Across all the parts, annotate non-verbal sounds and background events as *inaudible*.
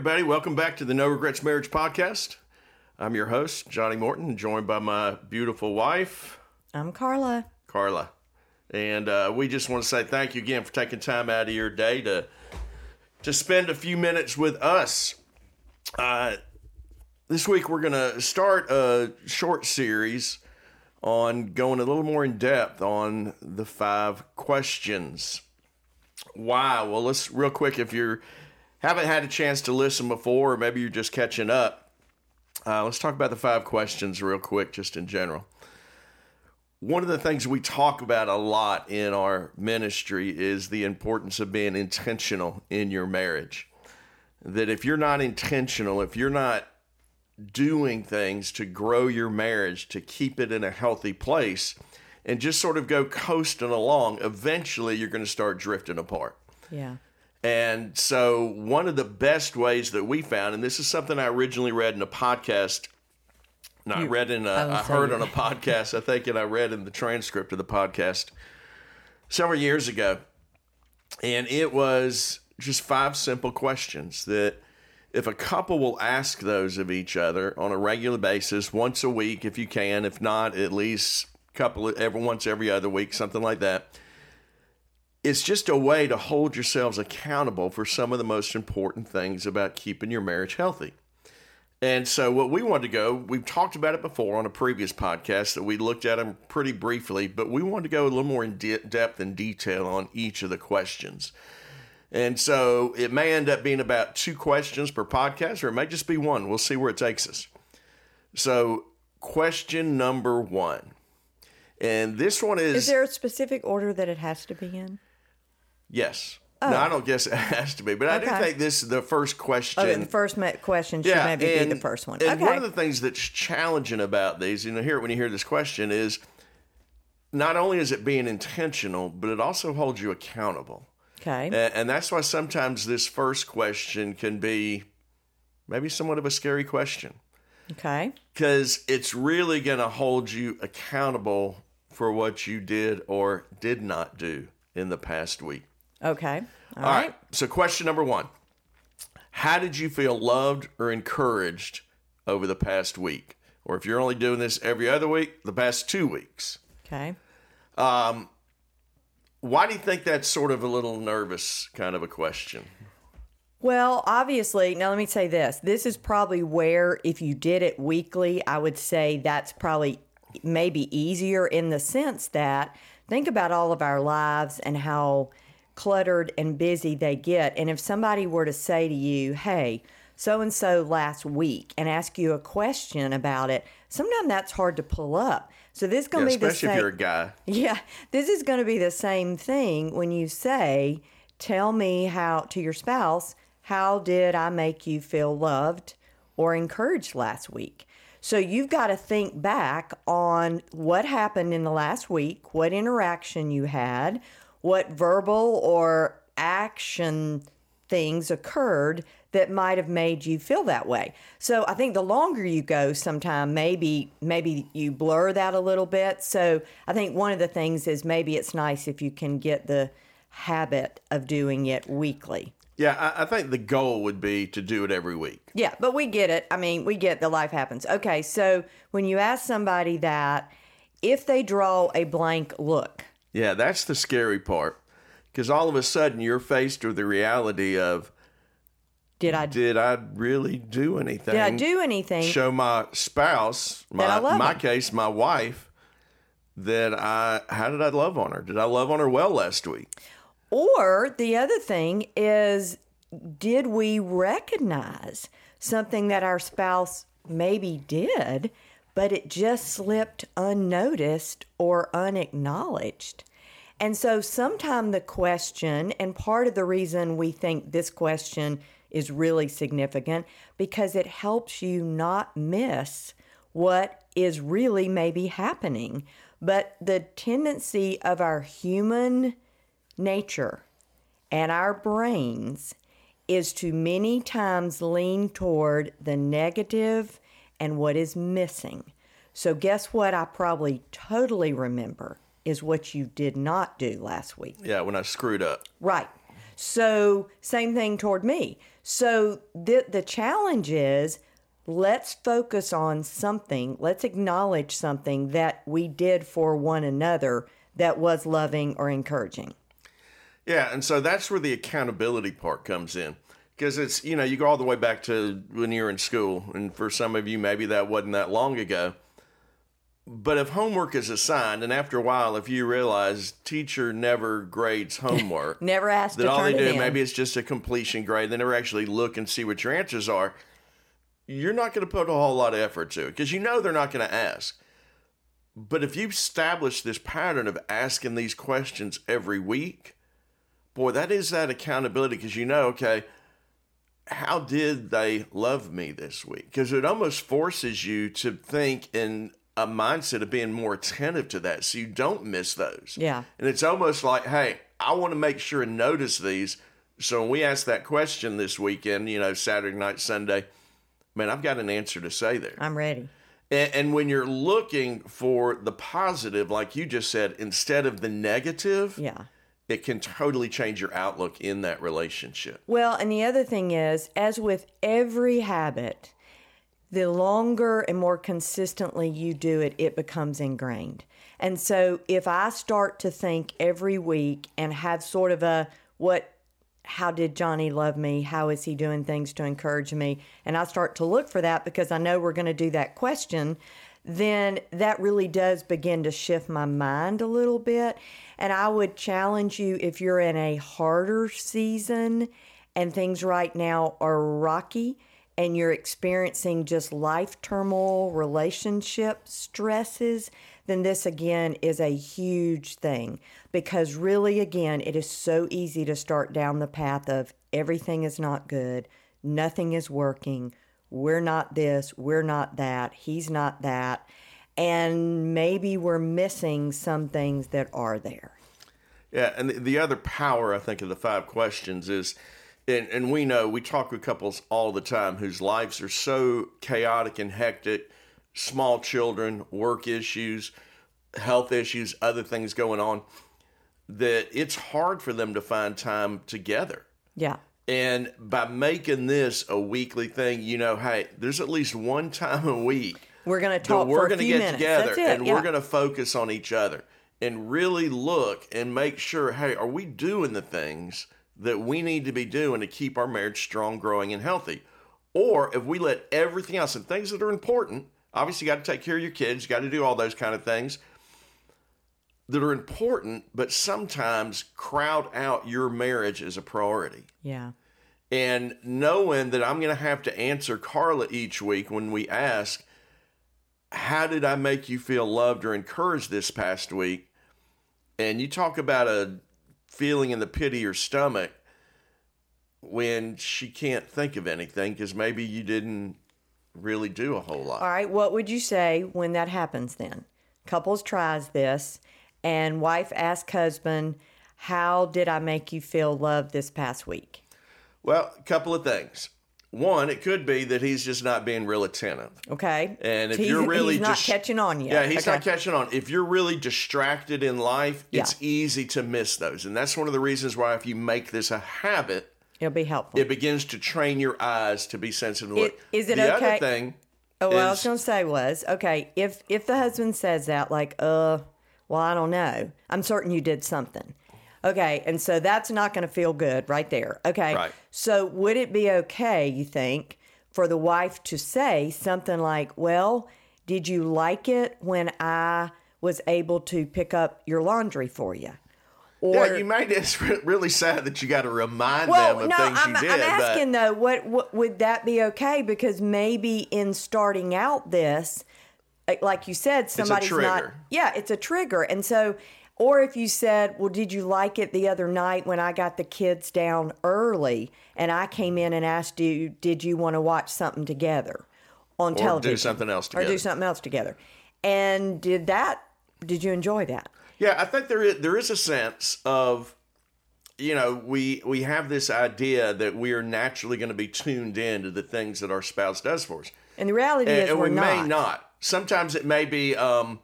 everybody. Welcome back to the No Regrets Marriage Podcast. I'm your host, Johnny Morton, joined by my beautiful wife, I'm Carla. Carla. And uh, we just want to say thank you again for taking time out of your day to to spend a few minutes with us. Uh, this week we're going to start a short series on going a little more in depth on the five questions. Why? Well, let's real quick if you haven't had a chance to listen before, or maybe you're just catching up. Uh, let's talk about the five questions real quick, just in general one of the things we talk about a lot in our ministry is the importance of being intentional in your marriage. That if you're not intentional, if you're not doing things to grow your marriage, to keep it in a healthy place, and just sort of go coasting along, eventually you're going to start drifting apart. Yeah. And so, one of the best ways that we found, and this is something I originally read in a podcast no, I read in a, I, I heard on a *laughs* podcast, I think, and I read in the transcript of the podcast several years ago. And it was just five simple questions that if a couple will ask those of each other on a regular basis, once a week if you can, if not, at least a couple of, every once every other week, something like that. It's just a way to hold yourselves accountable for some of the most important things about keeping your marriage healthy. And so, what we wanted to go, we've talked about it before on a previous podcast that we looked at them pretty briefly, but we wanted to go a little more in de- depth and detail on each of the questions. And so, it may end up being about two questions per podcast, or it may just be one. We'll see where it takes us. So, question number one. And this one is Is there a specific order that it has to be in? Yes. Oh. No, I don't guess it has to be, but okay. I do think this is the first oh, question. Okay, the first question should yeah, maybe and, be the first one. And okay. one of the things that's challenging about these, you know, here when you hear this question is not only is it being intentional, but it also holds you accountable. Okay. And, and that's why sometimes this first question can be maybe somewhat of a scary question. Okay. Because it's really going to hold you accountable for what you did or did not do in the past week. Okay. All, All right. right. So, question number one How did you feel loved or encouraged over the past week? Or if you're only doing this every other week, the past two weeks. Okay. Um, why do you think that's sort of a little nervous kind of a question? Well, obviously, now let me say this. This is probably where, if you did it weekly, I would say that's probably maybe easier in the sense that think about all of our lives and how cluttered and busy they get. And if somebody were to say to you, hey, so and so last week, and ask you a question about it, sometimes that's hard to pull up. So this is going to yeah, be the same. Especially if you're a guy. Yeah, this is going to be the same thing when you say, "Tell me how to your spouse, how did I make you feel loved or encouraged last week?" So you've got to think back on what happened in the last week, what interaction you had, what verbal or action things occurred that might have made you feel that way. So I think the longer you go, sometime maybe maybe you blur that a little bit. So I think one of the things is maybe it's nice if you can get the habit of doing it weekly. Yeah, I, I think the goal would be to do it every week. Yeah, but we get it. I mean, we get the life happens. Okay, so when you ask somebody that, if they draw a blank look, yeah, that's the scary part. Because all of a sudden you're faced with the reality of did I did I really do anything? Did I do anything? Show my spouse, my my case, my wife, that I how did I love on her? Did I love on her well last week? Or the other thing is, did we recognize something that our spouse maybe did but it just slipped unnoticed or unacknowledged. And so, sometime the question, and part of the reason we think this question is really significant, because it helps you not miss what is really maybe happening. But the tendency of our human nature and our brains is to many times lean toward the negative and what is missing. So, guess what? I probably totally remember is what you did not do last week. Yeah, when I screwed up. Right. So, same thing toward me. So the the challenge is let's focus on something. Let's acknowledge something that we did for one another that was loving or encouraging. Yeah, and so that's where the accountability part comes in. Because it's, you know, you go all the way back to when you're in school, and for some of you, maybe that wasn't that long ago. But if homework is assigned, and after a while, if you realize teacher never grades *laughs* homework, never asked that all they do, in. maybe it's just a completion grade. They never actually look and see what your answers are. You're not going to put a whole lot of effort to it because you know they're not going to ask. But if you establish this pattern of asking these questions every week, boy, that is that accountability because you know, okay, how did they love me this week? Because it almost forces you to think in a mindset of being more attentive to that so you don't miss those. Yeah. And it's almost like, hey, I want to make sure and notice these. So when we ask that question this weekend, you know, Saturday night, Sunday, man, I've got an answer to say there. I'm ready. And, and when you're looking for the positive, like you just said, instead of the negative, Yeah. It can totally change your outlook in that relationship. Well, and the other thing is, as with every habit, the longer and more consistently you do it, it becomes ingrained. And so if I start to think every week and have sort of a what how did Johnny love me? How is he doing things to encourage me? And I start to look for that because I know we're going to do that question, then that really does begin to shift my mind a little bit. And I would challenge you if you're in a harder season and things right now are rocky and you're experiencing just life turmoil, relationship stresses, then this again is a huge thing because really, again, it is so easy to start down the path of everything is not good, nothing is working, we're not this, we're not that, he's not that, and maybe we're missing some things that are there. Yeah, and the, the other power I think of the five questions is, and, and we know we talk with couples all the time whose lives are so chaotic and hectic, small children, work issues, health issues, other things going on, that it's hard for them to find time together. Yeah. And by making this a weekly thing, you know, hey, there's at least one time a week We're going to talk we're going to get minutes. together and yeah. we're going to focus on each other and really look and make sure hey are we doing the things that we need to be doing to keep our marriage strong growing and healthy or if we let everything else and things that are important obviously you got to take care of your kids you got to do all those kind of things that are important but sometimes crowd out your marriage as a priority yeah. And knowing that I'm going to have to answer Carla each week when we ask, How did I make you feel loved or encouraged this past week? And you talk about a feeling in the pit of your stomach when she can't think of anything because maybe you didn't really do a whole lot. All right, what would you say when that happens then? Couples tries this and wife asks husband, "How did I make you feel loved this past week?" Well, a couple of things. One, it could be that he's just not being real attentive. Okay? And if he's, you're really he's not just- catching on yet. Yeah, he's okay. not catching on. If you're really distracted in life, it's easy to miss those. And that's one of the reasons why if you make this a habit, It'll be helpful. it begins to train your eyes to be sensitive to It- is it the okay- other thing Oh, what I was going to say was, okay, if if the husband says that, like, uh, well, I don't know. I'm certain you did something. Okay, and so that's not going to feel good right there. Okay, Right. so would it be okay, you think, for the wife to say something like, well, did you like it when I was able to pick up your laundry for you? Or yeah, you made re- really sad that you got to remind well, them of no, things I'm, you did. I'm asking but though, what, what would that be okay? Because maybe in starting out this, like- you said, somebody's not. trigger. Yeah, it's a trigger, and so, or if you said, "Well, did you like it the other night when I got the kids down early and I came in and asked you, did you want to watch something together on or television do something else together. or do something else together?" And did that? Did you enjoy that? Yeah, I think there is there is a sense of you know, we we have this idea that we are naturally going to be tuned in to the things that our spouse does for us. And the reality and, is, and we not. may not. Sometimes it may be, um,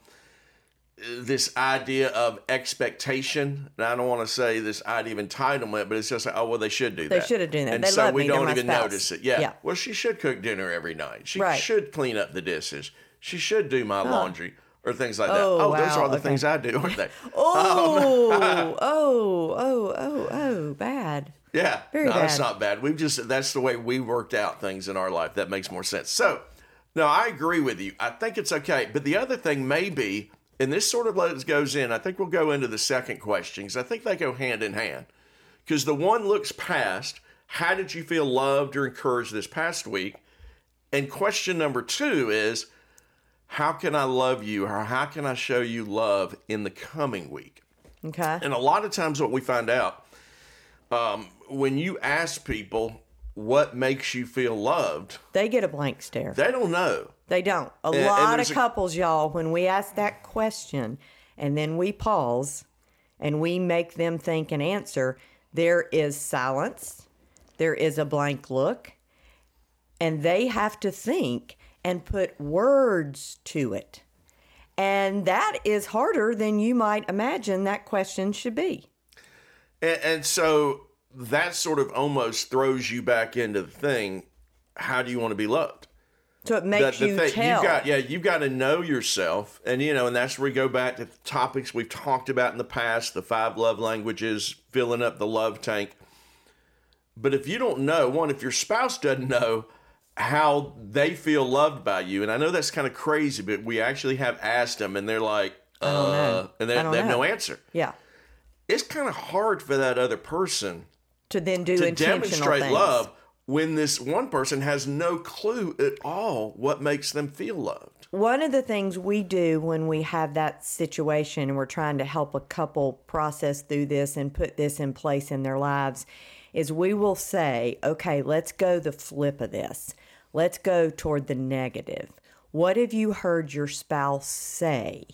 this idea of expectation. And I don't want to say this idea of entitlement, but it's just like, oh well, they should do They that. They should have done that. And They so we me. Don't even spouse. notice it. Yeah. Yeah. Well, she should cook dinner every night. She Right. should clean up the dishes. She should do my laundry or things like that. Oh, Oh, those wow. are the Okay. things I do, aren't they? *laughs* Oh, *laughs* oh, oh, oh, oh, bad. Yeah, Very no, that's bad. not bad. We've just that's the way we worked out things in our life. That makes more sense. So, no, I agree with you. I think it's okay. But the other thing may be, and this sort of let- goes in. I think we'll go into the second question because I think they go hand in hand. Because the one looks past, how did you feel loved or encouraged this past week? And question number two is, how can I love you or how can I show you love in the coming week? Okay. And a lot of times, what we find out um, when you ask people what makes you feel loved, They get a blank stare. they don't know. They don't. A and lot of there's a- couples, y'all, when we ask that question and then we pause and we make them think and answer, there is silence, there is a blank look, and they have to think and put words to it. And that is harder than you might imagine that question should be. And, and so that sort of almost throws you back into the thing. How do you want to be loved? So it makes you thing- tell. You've got, yeah, you've got to know yourself, and you know, and that's where we go back to the topics we've talked about in the past: the five love languages, filling up the love tank. But if you don't know, one, if your spouse doesn't know how they feel loved by you, and I know that's kind of crazy, but we actually have asked them, and they're like, uh, and they, they have no answer. yeah. It's kind of hard for that other person To then do to intentional demonstrate things. love when this one person has no clue at all what makes them feel loved. One of the things we do when we have that situation and we're trying to help a couple process through this and put this in place in their lives is we will say, okay, let's go the flip of this. Let's go toward the negative. What have you heard your spouse say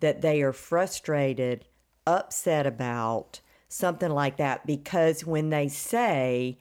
that they are frustrated, upset about, something like that? Because when they say,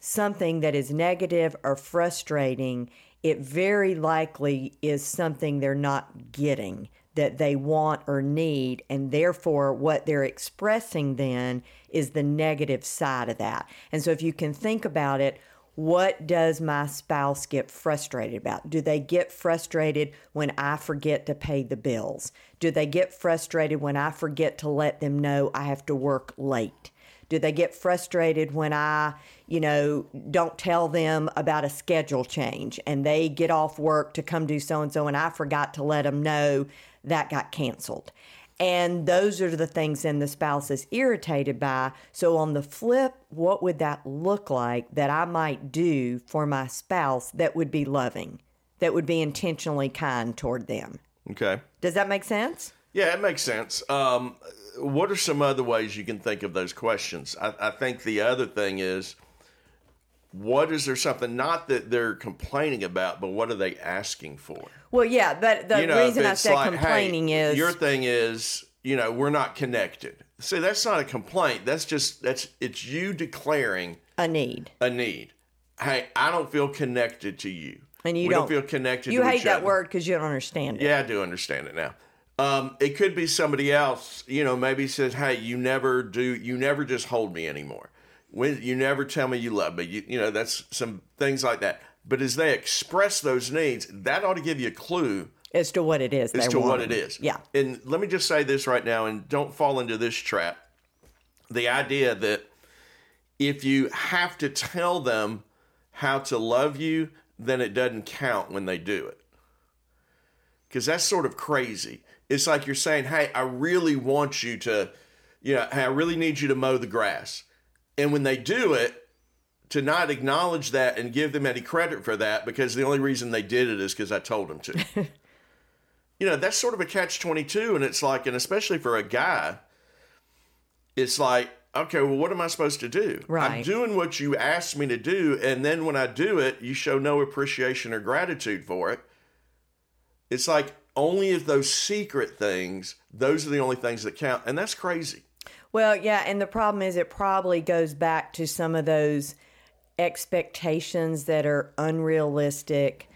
something that is negative or frustrating, it very likely is something they're not getting that they want or need. And therefore, what they're expressing then is the negative side of that. And so, if you can think about it, what does my spouse get frustrated about? Do they get frustrated when I forget to pay the bills? Do they get frustrated when I forget to let them know I have to work late? Do they get frustrated when I, you know, don't tell them about a schedule change and they get off work to come do so and so and I forgot to let them know that got canceled? And those are the things then the spouse is irritated by. So, on the flip, what would that look like that I might do for my spouse that would be loving, that would be intentionally kind toward them? Okay. Does that make sense? Yeah, it makes sense. Um, what are some other ways you can think of those questions? I, I think the other thing is, what is there something not that they're complaining about, but what are they asking for? Well, yeah, but the You know, reason I said like, complaining hey, is your thing is, you know, we're not connected. See, that's not a complaint. That's just that's it's you declaring a need. a need. Hey, I don't feel connected to you, And you we don't- feel connected. You hate that other. word because you don't understand it. Yeah, I do understand it now. Um, it could be somebody else, you know, maybe says, "Hey, you never do, you never just hold me anymore. When you never tell me you love me, you, you know, that's some things like that." But as they express those needs, that ought to give you a clue As to what it is. as to what it is. Yeah. And let me just say this right now, and don't fall into this trap. The idea that if you have to tell them how to love you, then it doesn't count when they do it. Because that's sort of crazy. It's like you're saying, hey, I really want you to, you know, hey, I really need you to mow the grass. And when they do it, to not acknowledge that and give them any credit for that because the only reason they did it is because I told them to. *laughs* you know, that's sort of a catch 22. And it's like, and especially for a guy, it's like, okay, well, what am I supposed to do? Right. I'm doing what you asked me to do. And then when I do it, you show no appreciation or gratitude for it. It's like only if those secret things, those are the only things that count. And that's crazy. Well, yeah, and the problem is it probably goes back to some of those expectations that are unrealistic,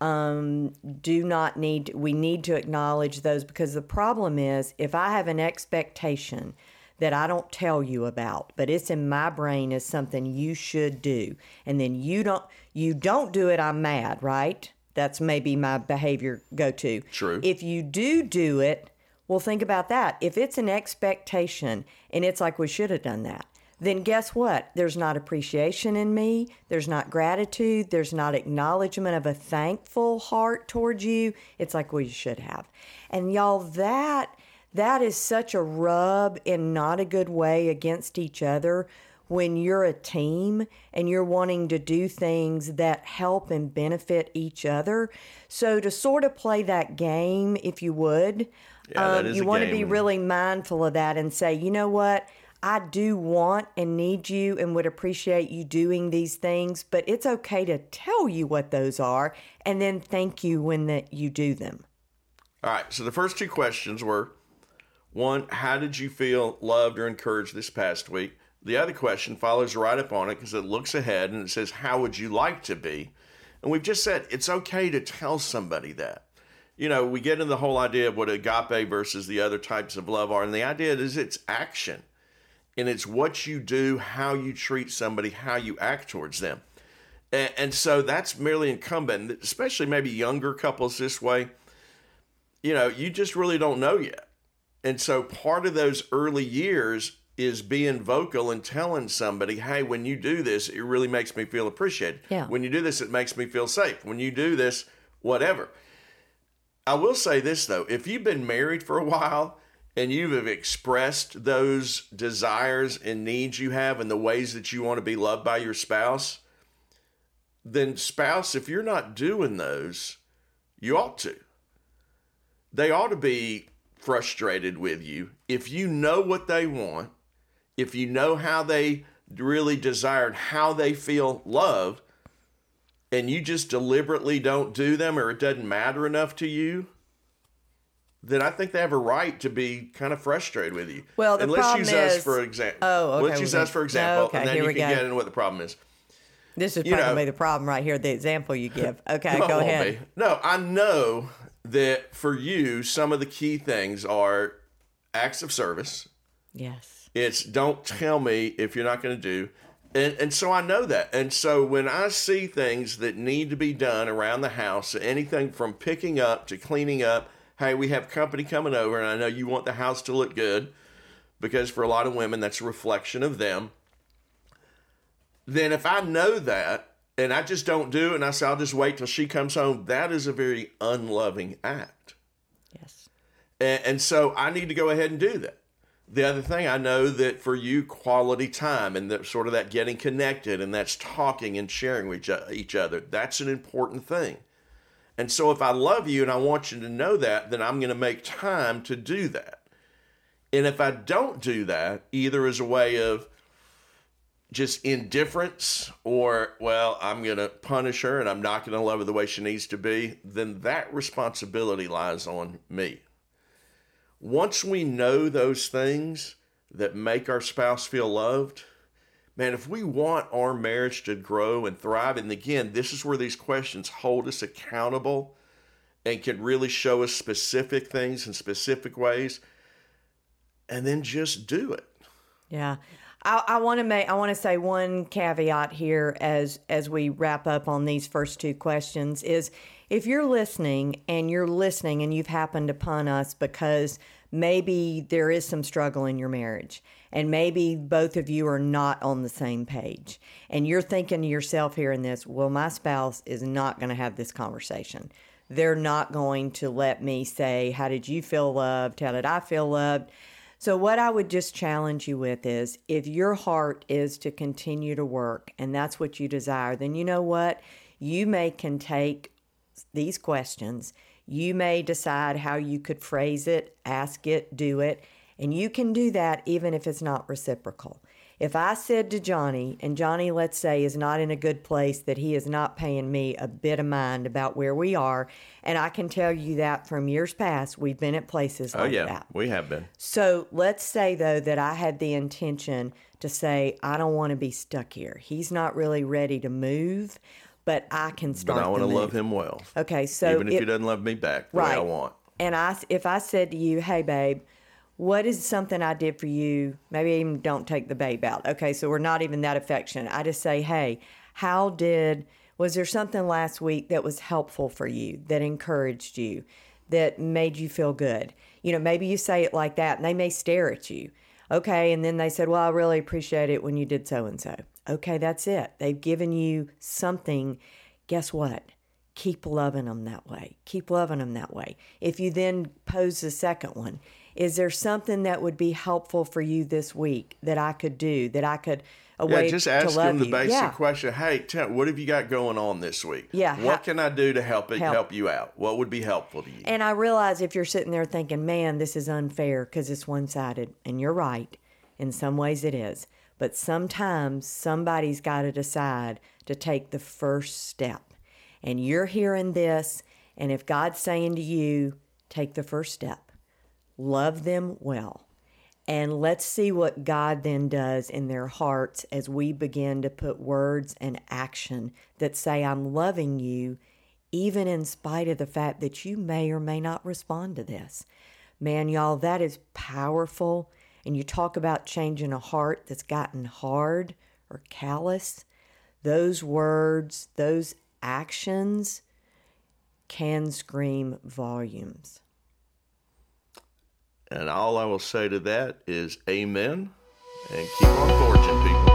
um, do not need, we need to acknowledge those because the problem is if I have an expectation that I don't tell you about, but it's in my brain as something you should do, and then you don't, you don't do it, I'm mad, right? That's maybe my behavior go to. True. If you do do it, well, think about that. If it's an expectation and it's like we should have done that, then guess what? There's not appreciation in me. There's not gratitude. There's not acknowledgement of a thankful heart towards you. It's like, you should have. And y'all, that that is such a rub in not a good way against each other when you're a team and you're wanting to do things that help and benefit each other. So to sort of play that game, if you would, Yeah, um, you want to be really mindful of that and say, you know what? I do want and need you and would appreciate you doing these things, but it's okay to tell you what those are and then thank you when that you do them. All right. So the first two questions were one, how did you feel loved or encouraged this past week? The other question follows right up on it because it looks ahead and it says, how would you like to be? And we've just said it's okay to tell somebody that. You know, we get into the whole idea of what agape versus the other types of love are. And the idea is it's action and it's what you do, how you treat somebody, how you act towards them. And, and so that's merely incumbent, especially maybe younger couples this way. You know, you just really don't know yet. And so part of those early years is being vocal and telling somebody, hey, when you do this, it really makes me feel appreciated. Yeah. When you do this, it makes me feel safe. When you do this, whatever. I will say this though, if you've been married for a while and you have expressed those desires and needs you have and the ways that you want to be loved by your spouse, then spouse, if you're not doing those, you ought to. They ought to be frustrated with you if you know what they want, if you know how they really desire and how they feel loved, and you just deliberately don't do them or it doesn't matter enough to you, then I think they have a right to be kind of frustrated with you. Well, the and let's problem use is- us for example. Oh, okay, Let's use us for example, okay, and then you we can go. get into what the problem is. This is You know- probably the problem right here, the example you give. Okay, go ahead. be. No, I know that for you, some of the key things are acts of service. Yes. It's don't tell me if you're not going to do. And, and so I know that. And so when I see things that need to be done around the house, anything from picking up to cleaning up, hey, we have company coming over, and I know you want the house to look good because for a lot of women, that's a reflection of them. Then if I know that and I just don't do it and I say, I'll just wait till she comes home, that is a very unloving act. Yes. And, and so I need to go ahead and do that. The other thing I know that for you, quality time and that sort of that getting connected and that's talking and sharing with each- each other, that's an important thing. And so if I love you and I want you to know that, then I'm going to make time to do that. And if I don't do that, either as a way of just indifference or, well, I'm going to punish her and I'm not going to love her the way she needs to be, then that responsibility lies on me. Once we know those things that make our spouse feel loved, man, if we want our marriage to grow and thrive, and again, this is where these questions hold us accountable and can really show us specific things in specific ways, and then just do it. Yeah. I, I want to make I want to say one caveat here as as we wrap up on these first two questions is if you're listening and you're listening and you've happened upon us because maybe there is some struggle in your marriage and maybe both of you are not on the same page and you're thinking to yourself here in this well my spouse is not going to have this conversation. They're not going to let me say how did you feel loved? How did i feel loved so, what I would just challenge you with is if your heart is to continue to work and that's what you desire, then you know what? You may can take these questions. You may decide how you could phrase it, ask it, do it, and you can do that even if it's not reciprocal. If I said to Johnny, and Johnny, let's say, is not in a good place, that he is not paying me a bit of mind about where we are, and I can tell you that from years past, we've been at places oh, like that. Oh, yeah. We have been. So let's say, though, that I had the intention to say, I don't want to be stuck here. He's not really ready to move. but I can start. But I want to love him well. Okay, so even if it, he doesn't love me back the right. way I want. And I, if I said to you, "Hey, babe," what is something I did for you? Maybe even don't take the babe out. Okay, so we're not even that affectionate. I just say, hey, how did, was there something last week that was helpful for you, that encouraged you, that made you feel good? You know, maybe you say it like that and they may stare at you. Okay, and then they said, well, I really appreciate it when you did so and so. Okay, that's it. They've given you something. Guess what? Keep loving them that way. Keep loving them that way. If you then pose the second one, is there something that would be helpful for you this week that I could do that I could a yeah, way just ask them the you? basic yeah. question. Hey, tell, what have you got going on this week? Yeah, what ha- can I do to help it help. help you out? What would be helpful to you? And I realize if you're sitting there thinking, "Man, this is unfair because it's one-sided," and you're right. In some ways, it is. But sometimes somebody's got to decide to take the first step. And you're hearing this, and if God's saying to you, take the first step love them well. And let's see what God then does in their hearts as we begin to put words and action that say, I'm loving you, even in spite of the fact that you may or may not respond to this. Man, y'all, that is powerful. And you talk about changing a heart that's gotten hard or callous. Those words, those actions can scream volumes. And all I will say to that is amen and keep on forging, people.